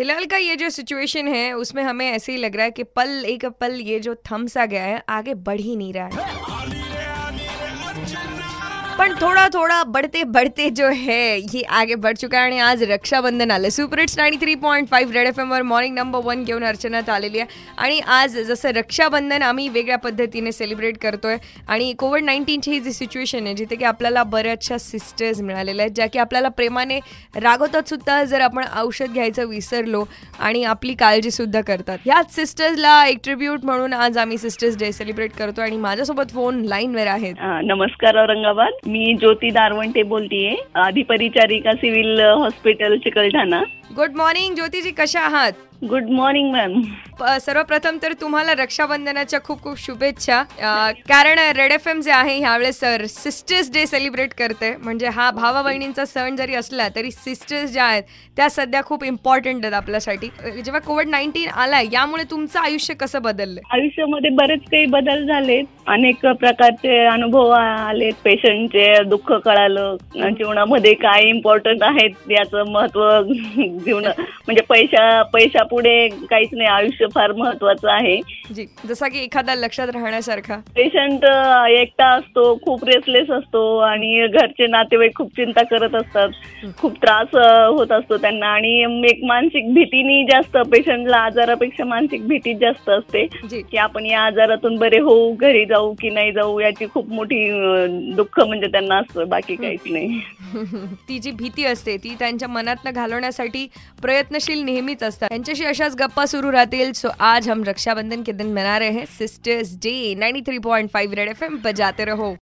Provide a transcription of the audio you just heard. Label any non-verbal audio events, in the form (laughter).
फिलहाल का ये जो सिचुएशन है उसमें हमें ऐसे ही लग रहा है कि पल एक पल ये जो थम सा गया है आगे बढ़ ही नहीं रहा है। पण थोडा थोडा बढ़ते बढ़ते जो है ये आगे बढ़ चुका आहे आणि आज रक्षाबंधन आलं. Super hits ninety three point five red F एमवर morning number one घेऊन अर्चनात आलेली आहे. आणि आज जसं रक्षाबंधन आम्ही वेगळ्या पद्धतीने सेलिब्रेट करतोय आणि कोविड नाईन्टीनची ही जी सिच्युएशन आहे जिथे की आपल्याला बऱ्याचशा सिस्टर्स मिळालेल्या आहेत ज्या की आपल्याला प्रेमाने रागवतात सुद्धा जर आपण औषध घ्यायचं विसरलो आणि आपली काळजी सुद्धा करतात. ह्याच सिस्टर्सला एक ट्रिब्यूट म्हणून आज आम्ही सिस्टर्स डे सेलिब्रेट करतो आणि माझ्यासोबत फोन लाईनवर आहेत. नमस्कार औरंगाबाद. मी ज्योती दारवंटे बोलतीये अधिपरिचारिका civil hospital Chikalthana good morning ज्योतीजी कशा आहात? गुड मॉर्निंग मॅम सर्वप्रथम तर तुम्हाला रक्षाबंधनाच्या खूप खूप शुभेच्छा. कारण रेड एफ एम जे आहे ह्यावेळेस सिस्टर्स डे सेलिब्रेट करते. म्हणजे हा भावा बहिणींचा सण जरी असला तरी सिस्टर्स ज्या आहेत त्या सध्या खूप इम्पॉर्टंट आहेत आपल्यासाठी. जेव्हा कोविड नाईन्टीन आलाय यामुळे तुमचं आयुष्य कसं बदललंय? आयुष्यामध्ये बरेच काही बदल झालेत. अनेक प्रकारचे अनुभव आलेत. पेशंटचे दुःख कळालं. जीवनामध्ये काय इम्पॉर्टंट आहेत याचं महत्त्व (laughs) जीवन म्हणजे पैशा पैशा पुढे काहीच नाही. आयुष्य फार महत्वाचं आहे. जसा की एखादा लक्षात राहण्यासारखा. पेशंट एकटा असतो खूप रेसलेस असतो आणि घरचे नातेवाईक खूप चिंता करत असतात. खूप त्रास होत असतो त्यांना आणि एक मानसिक भीतीनी जास्त पेशंटला आजारापेक्षा मानसिक भीती जास्त असते की आपण या आजारातून बरे होऊ घरी जाऊ की नाही जाऊ याची खूप मोठी दुःख म्हणजे त्यांना असतं. बाकी काहीच नाही. (laughs) ती जी भीती असते ती त्यांच्या मनातनं घालवण्यासाठी प्रयत्नशील नेहमीच असतात. त्यांच्याशी अशाच गप्पा सुरू राहतील. सो आज हम रक्षाबंधन के दिन मना रहे हैं. Sisters day 93.5 red F M बजाते रहो.